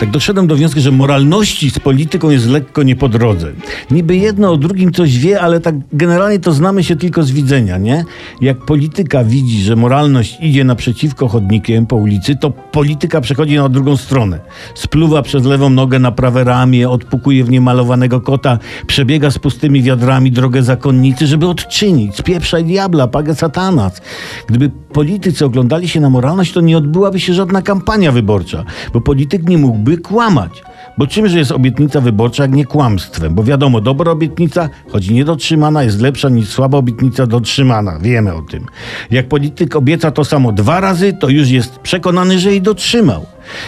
Tak doszedłem do wniosku, że moralności z polityką jest lekko nie po drodze. Niby jedno o drugim coś wie, ale tak generalnie to znamy się tylko z widzenia, nie? Jak polityka widzi, że moralność idzie naprzeciwko chodnikiem po ulicy, to polityka przechodzi na drugą stronę. Spluwa przez lewą nogę na prawe ramię, odpukuje w niemalowanego kota, przebiega z pustymi wiadrami drogę zakonnicy, żeby odczynić, spieprzaj diabla, pagę satanas. Gdyby politycy oglądali się na moralność, to nie odbyłaby się żadna kampania wyborcza, bo polityk nie mógłby kłamać. Bo czymże jest obietnica wyborcza, jak nie kłamstwem? Bo wiadomo, dobra obietnica, choć niedotrzymana, jest lepsza niż słaba obietnica dotrzymana. Wiemy o tym. Jak polityk obieca to samo dwa razy, to już jest przekonany, że jej dotrzymał.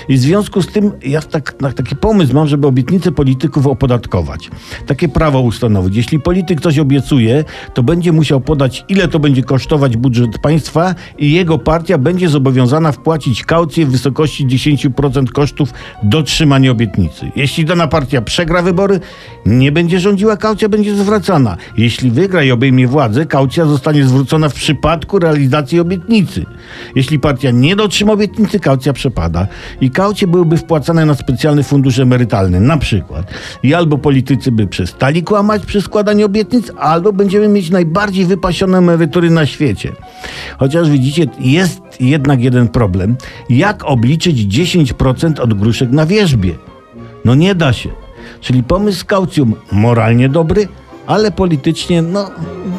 I w związku z tym ja tak, taki pomysł mam, żeby obietnice polityków opodatkować. Takie prawo ustanowić. Jeśli polityk coś obiecuje, to będzie musiał podać, ile to będzie kosztować budżet państwa i jego partia będzie zobowiązana wpłacić kaucję w wysokości 10% kosztów dotrzymania obietnicy. Jeśli dana partia przegra wybory, nie będzie rządziła, kaucja będzie zwracana. Jeśli wygra i obejmie władzę, kaucja zostanie zwrócona w przypadku realizacji obietnicy. Jeśli partia nie dotrzyma obietnicy, kaucja przepada i kaucje byłyby wpłacane na specjalny fundusz emerytalny, na przykład. I albo politycy by przestali kłamać przy składaniu obietnic, albo będziemy mieć najbardziej wypasione emerytury na świecie. Chociaż widzicie, jest jednak jeden problem. Jak obliczyć 10% od gruszek na wierzbie? No nie da się. Czyli pomysł z kaucją moralnie dobry, ale politycznie no,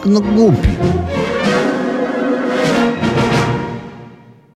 no głupi.